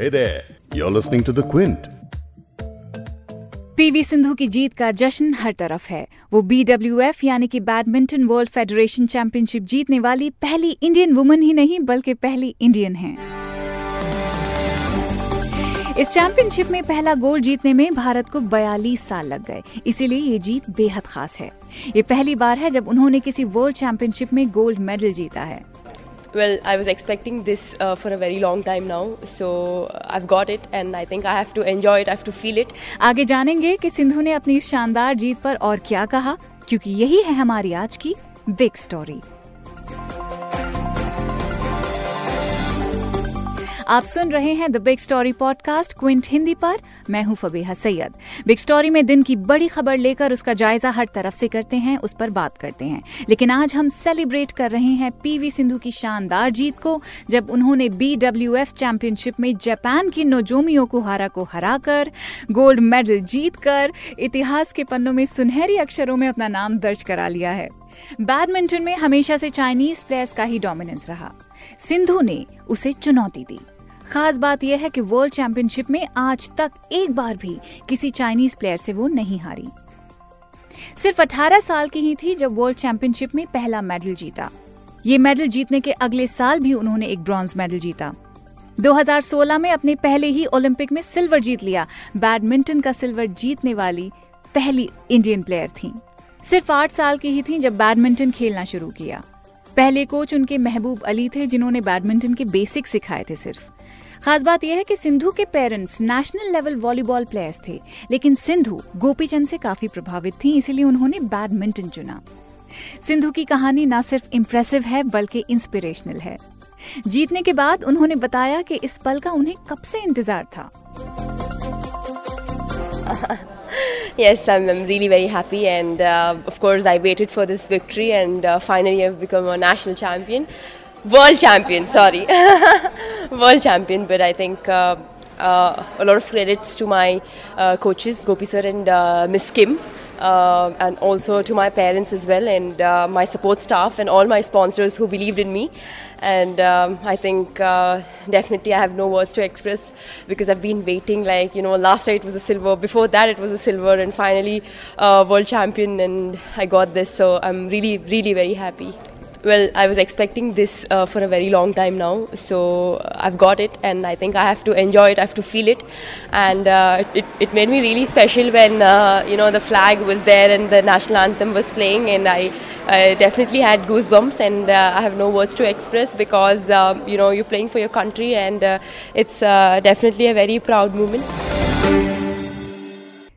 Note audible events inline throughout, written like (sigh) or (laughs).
Quint. PV Sindhu की जीत का जश्न हर तरफ़ है। वो बीडब्ल्यूएफ यानी कि बैडमिंटन वर्ल्ड फेडरेशन चैंपियनशिप जीतने वाली पहली इंडियन वुमन ही नहीं, बल्कि पहली इंडियन हैं। इस चैंपियनशिप में पहला गोल्ड जीतने में भारत को 42 साल लग गए। इसीलिए ये जीत बेहद खास है। ये पहली बार है जब उन्होंने किसी वर्ल्ड चैंपियनशिप में गोल्ड मेडल जीता है। Well, I was expecting this uh, for a very long time now, so I've got it, and I think I have to enjoy it. I have to feel it. आगे जानेंगे कि सिंधु ने अपनी इस शानदार जीत पर और क्या कहा क्योंकि यही है हमारी आज की बिग स्टोरी आप सुन रहे हैं the big story podcast Quint Hindi पर। मैं हूँ फबीहा सैयद। बिग स्टोरी में दिन की बड़ी खबर लेकर उसका जायजा हर तरफ़ से करते हैं, उस पर बात करते हैं। लेकिन आज हम सेलिब्रेट कर रहे हैं पीवी सिंधु की शानदार जीत को, जब उन्होंने BWF चैंपियनशिप में जापान की नोजोमी कुहारा को हराकर गोल्ड मेडल जीतकर, इतिहास के पन्नों में सुनहरी अक्षरों में अपना नाम दर्ज करा लिया है। बैडमिंटन में हमेशा से चाइनीज़ प्लेयर्स का ही डोमिनेंस रहा। सिंधु ने उसे चुनौती दी। खास बात यह है कि वर्ल्ड चैंपियनशिप में आज तक एक बार भी किसी चाइनीज़ प्लेयर से वो नहीं हारी। सिर्फ़ 18 साल की ही थी जब वर्ल्ड चैंपियनशिप में पहला मेडल जीता। ये मेडल जीतने के अगले साल भी उन्होंने एक ब्रॉन्ज मेडल जीता। 2016 में अपने पहले ही ओलंपिक में सिल्वर जीत लिया। बैडमिंटन का सिल्वर जीतने वाली पहली इंडियन प्लेयर थी। सिर्फ़ आठ साल की ही थी जब बैडमिंटन खेलना शुरू किया। पहले कोच उनके महबूब अली थे, जिन्होंने बैडमिंटन के बेसिक सिखाए थे सिर्फ़। खास बात यह है कि सिंधु के parents national level volleyball players थे, लेकिन सिंधु गोपीचंद से काफ़ी प्रभावित थी, इसीलिए उन्होंने बैडमिंटन चुना। सिंधु की कहानी न सिर्फ़ इम्प्रेसिव है, बल्कि इंस्पिरेशनल है। जीतने के बाद उन्होंने बताया कि इस पल का उन्हें कब से इंतज़ार था। (laughs) (laughs) yes, I'm, I'm, really very happy, and uh, of course, I waited for this victory, and uh, finally, I've become a national champion. world champion, sorry, (laughs) world champion. But I think uh, uh, a lot of credits to my uh, coaches, Gopi sir and Miss Kim. Uh, and also to my parents as well, and uh, my support staff, and all my sponsors who believed in me. And um, I think definitely I have no words to express because I've been waiting. Like you know, last night was a silver, before that it was a silver, and finally world champion, and I got this. So I'm really, really very happy Well, I was expecting this uh, for a very long time now, so uh, I've got it, and I think I have to enjoy it. I have to feel it, and uh, it, it made me really special when uh, you know the flag was there and the national anthem was playing, and I, I definitely had goosebumps, and uh, I have no words to express because um, you know you're playing for your country, and uh, it's definitely a very proud moment.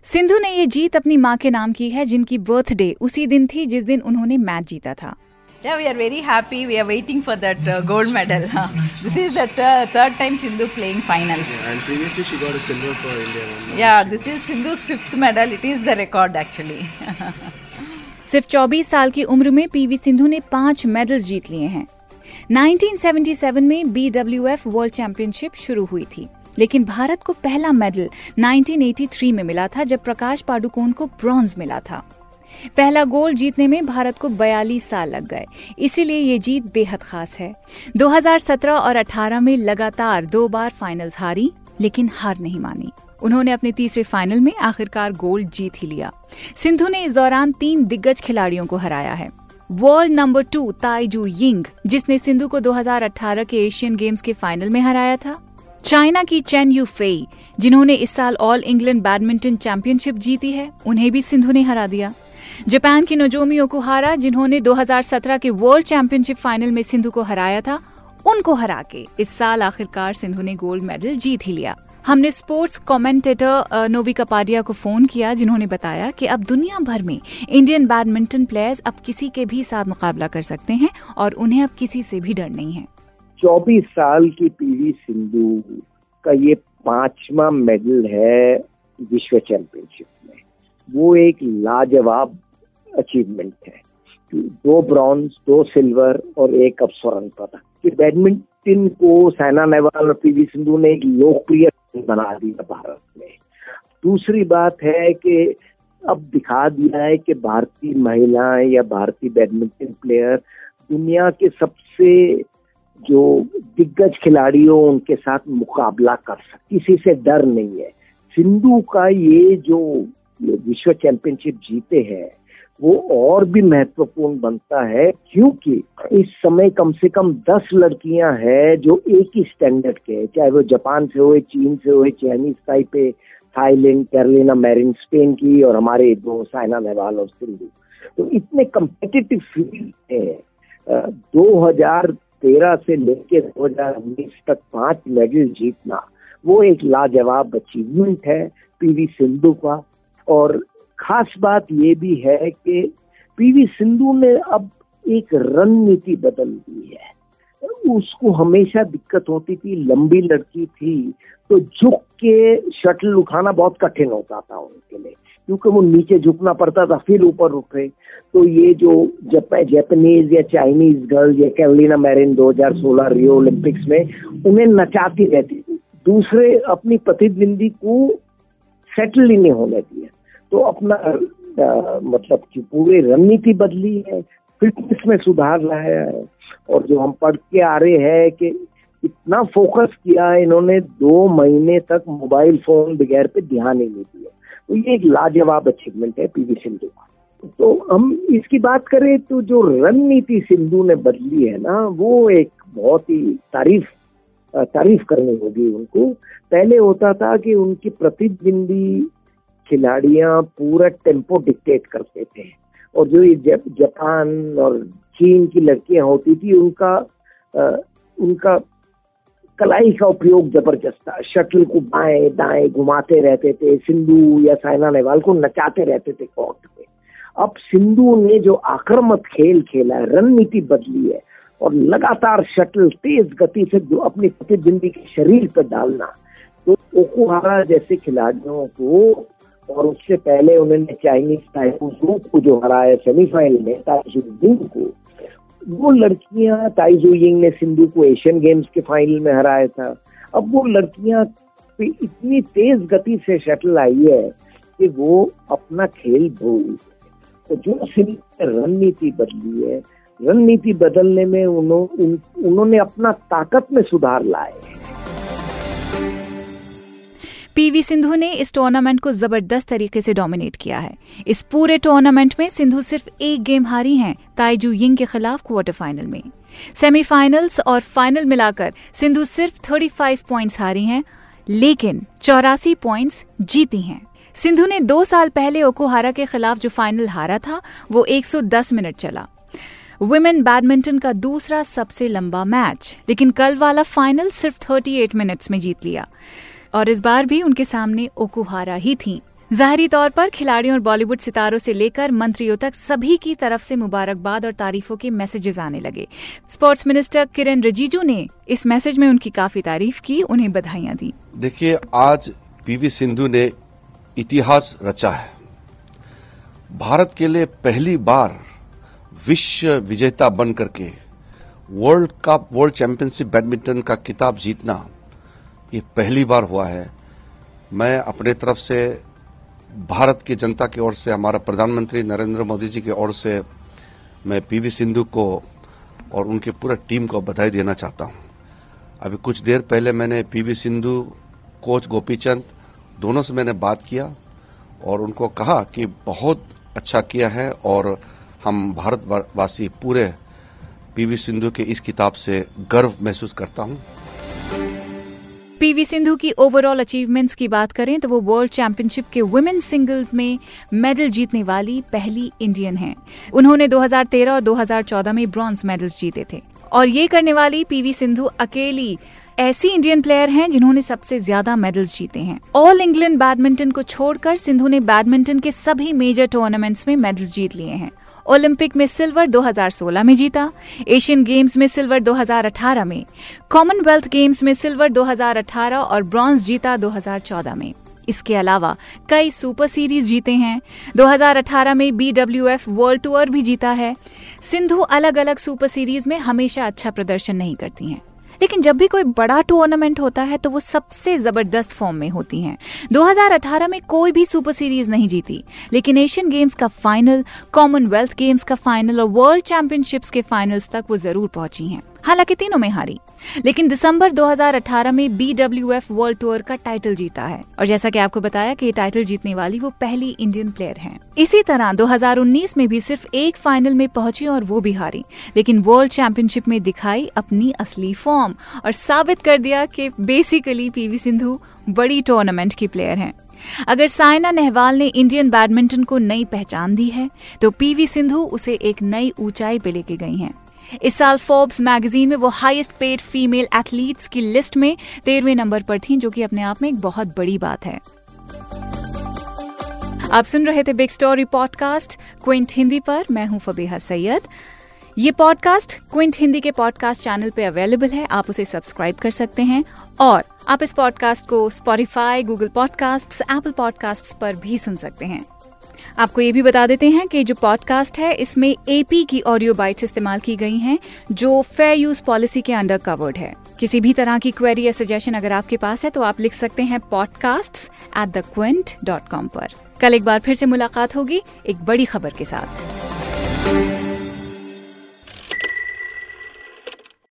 Sindhu ने ये जीत अपनी माँ के नाम की है जिनकी birthday उसी दिन थी जिस दिन उन्होंने मैच जीता था Yeah, we are very happy. We are waiting for that uh, gold medal. Huh? this is the uh, third time Sindhu playing finals. Yeah, and previously she got a silver for India. Yeah, this is Sindhu's fifth medal. It is the record actually. सिर्फ़ 24 साल की उम्र में PV Sindhu ने पाँच medals जीत लिए हैं 1977 में बीडब्ल्यूएफ वर्ल्ड चैंपियनशिप शुरू हुई थी लेकिन भारत को पहला मेडल 1983 में मिला था जब प्रकाश पाडुकोन को ब्रॉन्ज मिला था पहला गोल्ड जीतने में भारत को 42 साल लग गए। इसीलिए ये जीत बेहद खास है। 2017 और 18 में लगातार दो बार फाइनल्स हारी, लेकिन हार नहीं मानी। उन्होंने अपने तीसरे फाइनल में आखिरकार गोल्ड जीत ही लिया। सिंधु ने इस दौरान तीन दिग्गज खिलाड़ियों को हराया है। World number two Tai Tzu Ying, जिसने सिंधु को 2018 के एशियन गेम्स के फाइनल में हराया था। चाइना की चेन यू फेई, जिन्होंने इस साल ऑल इंग्लैंड बैडमिंटन चैंपियनशिप जीती है, उन्हें भी सिंधु ने हरा दिया। जापान की नोजोमी ओकुहारा, जिन्होंने 2017 के वर्ल्ड चैंपियनशिप फाइनल में सिंधु को हराया था, उनको हरा के इस साल आखिरकार सिंधु ने गोल्ड मेडल जीत ही लिया। हमने स्पोर्ट्स कमेंटेटर नोवी कपाडिया को फ़ोन किया, जिन्होंने बताया कि अब दुनिया भर में इंडियन बैडमिंटन प्लेयर्स अब किसी के भी साथ मुकाबला कर सकते हैं और उन्हें अब किसी से भी डर नहीं है। चौबीस साल की पीवी सिंधु का ये पांचवा मेडल है विश्व चैंपियनशिप में। वो एक लाजवाब अचीवमेंट है। दो ब्रॉन्ज दो सिल्वर और एक अब स्वर्ण पदक बैडमिंटन को साइना नेहवाल और पीवी सिंधु ने एक लोकप्रिय बना दिया भारत में। दूसरी बात है कि अब दिखा दिया है कि भारतीय महिलाएँ या भारतीय बैडमिंटन प्लेयर दुनिया के सबसे जो दिग्गज खिलाड़ियों उनके साथ मुकाबला कर सकती किसी से डर नहीं है। सिंधु का ये जो विश्व चैंपियनशिप जीते हैं वो और भी महत्वपूर्ण बनता है क्योंकि इस समय कम से कम दस लड़कियाँ हैं जो एक ही स्टैंडर्ड के हैं। चाहे वो जापान से हुए, चीन से हुए Chinese Taipei Thailand Carolina Marin Spain की और हमारे दो साइना नेहवाल और सिंधु। तो इतने कम्पिटिटिव फ़ील्ड है। दो हज़ार तेरह से लेकर दो हज़ार उन्नीस तक पाँच मेडल जीतना, वो एक लाजवाब अचीवमेंट है पीवी सिंधु का और खास बात ये भी है कि पीवी सिंधु ने अब एक रणनीति बदल दी है। उसको हमेशा दिक्कत होती थी, लंबी लड़की थी तो झुक के शटल उठाना बहुत कठिन होता था उनके लिए, क्योंकि वो नीचे झुकना पड़ता था, फिर ऊपर उठे। तो ये जो जापानीज या चाइनीज़ गर्ल या कैरोलिना मैरिन 2016 रियो ओलंपिक्स में, उन्हें नचाती रहती थी। दूसरे अपनी प्रतिद्वंदी को सेटल ही नहीं होने दिया। तो अपना आ, मतलब कि पूरी रणनीति बदली है फिटनेस में सुधार लाया है? और जो हम पढ़ के आ रहे हैं कि इतना फोकस किया इन्होंने दो महीने तक मोबाइल फ़ोन बगैर पे ध्यान ही नहीं दिया। तो ये एक लाजवाब अचीवमेंट है पीवी सिंधु का। तो हम इसकी बात करें तो जो रणनीति सिंधु ने बदली है ना वो एक बहुत ही तारीफ़ तारीफ़ करनी होगी उनको। पहले होता था कि उनकी प्रतिद्वंदी खिलाड़ियाँ पूरा टेंपो डिक्टेट करते थे और जो ये जापान और चीन की लड़कियाँ होती थी उनका आ, उनका कलाई का उपयोग ज़बरदस्त था। शटल को बाएँ दाएँ घुमाते रहते थे सिंधु या साइना नेहवाल को नचाते रहते थे कोर्ट पे अब सिंधु ने जो आक्रामक खेल खेला है रणनीति बदली है और लगातार शटल तेज गति से जो अपनी प्रतिद्वंदी के शरीर पर डालना तो ओकुहारा जैसे खिलाड़ियों को और उससे पहले उन्होंने चाइनीज़ टाइपो को जो हराया सेमीफाइनल में ताजुद्दीन को वो लड़कियाँ ताइजो यिंग ने सिंधु को एशियन गेम्स के फाइनल में हराया था। अब वो लड़कियाँ पे इतनी तेज गति से शटल आई है कि वो अपना खेल भूल। तो जो सिंधु ने रणनीति बदली है रणनीति बदलने में उन्हों, उन, उन्होंने अपना ताकत में सुधार लाए पीवी सिंधु ने इस टूर्नामेंट को ज़बरदस्त तरीके से डोमिनेट किया है। इस पूरे टूर्नामेंट में सिंधु सिर्फ़ एक गेम हारी हैं, ताइजू यिंग के खिलाफ क्वार्टर फाइनल में। सेमीफाइनल्स और फाइनल मिलाकर सिंधु सिर्फ़ 35 पॉइंट्स हारी हैं, लेकिन चौरासी पॉइंट्स जीती हैं। सिंधु ने दो साल पहले ओकोहारा के खिलाफ जो फाइनल हारा था, वो 110 मिनट चला। वुमेन बैडमिंटन का दूसरा सबसे लंबा मैच, लेकिन कल वाला फाइनल सिर्फ़ 38 मिनट्स में जीत लिया। और इस बार भी उनके सामने ओकुहारा ही थी। जाहरी तौर पर खिलाड़ियों और बॉलीवुड सितारों से लेकर मंत्रियों तक सभी की तरफ़ से मुबारकबाद और तारीफों के मैसेजेस आने लगे। स्पोर्ट्स मिनिस्टर किरण रिजिजू ने इस मैसेज में उनकी काफ़ी तारीफ़ की, उन्हें बधाइयाँ दी। देखिए, आज पीवी सिंधु ने इतिहास रचा है। भारत के लिए पहली बार विश्व विजेता बन करके world cup, world championship badminton का किताब जीतना ये पहली बार हुआ है। मैं अपने तरफ़ से भारत की जनता की ओर से, हमारा प्रधानमंत्री नरेंद्र मोदी जी की ओर से मैं पीवी सिंधु को और उनके पूरे टीम को बधाई देना चाहता हूँ। अभी कुछ देर पहले मैंने पीवी सिंधु, कोच गोपीचंद दोनों से मैंने बात किया और उनको कहा कि बहुत अच्छा किया है और हम भारतवासी पूरे पीवी सिंधु के इस किताब से गर्व महसूस करता हूँ। पीवी सिंधु की ओवरऑल अचीवमेंट्स की बात करें तो वो वर्ल्ड चैंपियनशिप के वुमेन सिंगल्स में मेडल जीतने वाली पहली इंडियन हैं। उन्होंने 2013 और 2014 में ब्रॉन्ज मेडल्स जीते थे। और ये करने वाली पीवी सिंधु अकेली ऐसी इंडियन प्लेयर हैं जिन्होंने सबसे ज़्यादा मेडल्स जीते हैं। ऑल इंग्लैंड बैडमिंटन को छोड़कर सिंधु ने बैडमिंटन के सभी मेजर टूर्नामेंट्स में मेडल्स जीत लिए हैं। ओलंपिक में सिल्वर 2016 में जीता, एशियन गेम्स में सिल्वर 2018 में, कॉमनवेल्थ गेम्स में सिल्वर 2018 और ब्रॉन्ज जीता 2014 में। इसके अलावा कई सुपर सीरीज़ जीते हैं। 2018 में बीडब्ल्यूएफ वर्ल्ड टूर भी जीता है। सिंधु अलग अलग सुपर सीरीज़ में हमेशा अच्छा प्रदर्शन नहीं करती हैं। लेकिन जब भी कोई बड़ा टूर्नामेंट होता है तो वो सबसे ज़बरदस्त फॉर्म में होती हैं। 2018 में कोई भी सुपर सीरीज़ नहीं जीती। लेकिन एशियन गेम्स का फाइनल कॉमनवेल्थ गेम्स का फाइनल और वर्ल्ड चैंपियनशिप्स के फाइनल्स तक वो ज़रूर पहुँची हैं। हालाँकि तीनों में हारी। लेकिन दिसंबर 2018 में BWF वर्ल्ड टूर का टाइटल जीता है। और जैसा कि आपको बताया कि ये टाइटल जीतने वाली वो पहली इंडियन प्लेयर हैं। इसी तरह 2019 में भी सिर्फ़ एक फाइनल में पहुँची और वो भी हारी। लेकिन वर्ल्ड चैंपियनशिप में दिखाई अपनी असली फॉर्म और साबित कर दिया कि बेसिकली पीवी सिंधु बड़ी टूर्नामेंट की प्लेयर हैं। अगर साइना नेहवाल ने इंडियन बैडमिंटन को नई पहचान दी है तो पीवी सिंधु उसे एक नई ऊंचाई पे लेके गई हैं। इस साल फोर्ब्स मैगजीन में वो हाईएस्ट पेड फीमेल एथलीट्स की लिस्ट में तेरहवें नंबर पर थीं, जो कि अपने आप में एक बहुत बड़ी बात है। आप सुन रहे थे big story podcast Quint Hindi पर। मैं हूँ फबीहा सैयद। ये पॉडकास्ट क्विंट हिंदी के पॉडकास्ट चैनल पे अवेलेबल है। आप उसे सब्सक्राइब कर सकते हैं। और आप इस पॉडकास्ट को Spotify Google podcast Apple podcast पर भी सुन सकते हैं। आपको ये भी बता देते हैं कि जो पॉडकास्ट है, इसमें एपी की ऑडियो बाइट्स इस्तेमाल की गई हैं, जो फेयर यूज़ पॉलिसी के अंडर कवर्ड है। किसी भी तरह की क्वेरी या सजेशन अगर आपके पास है तो आप लिख सकते हैं podcast at the Quint dot com पर। कल एक बार फिर से मुलाकात होगी, एक बड़ी खबर के साथ।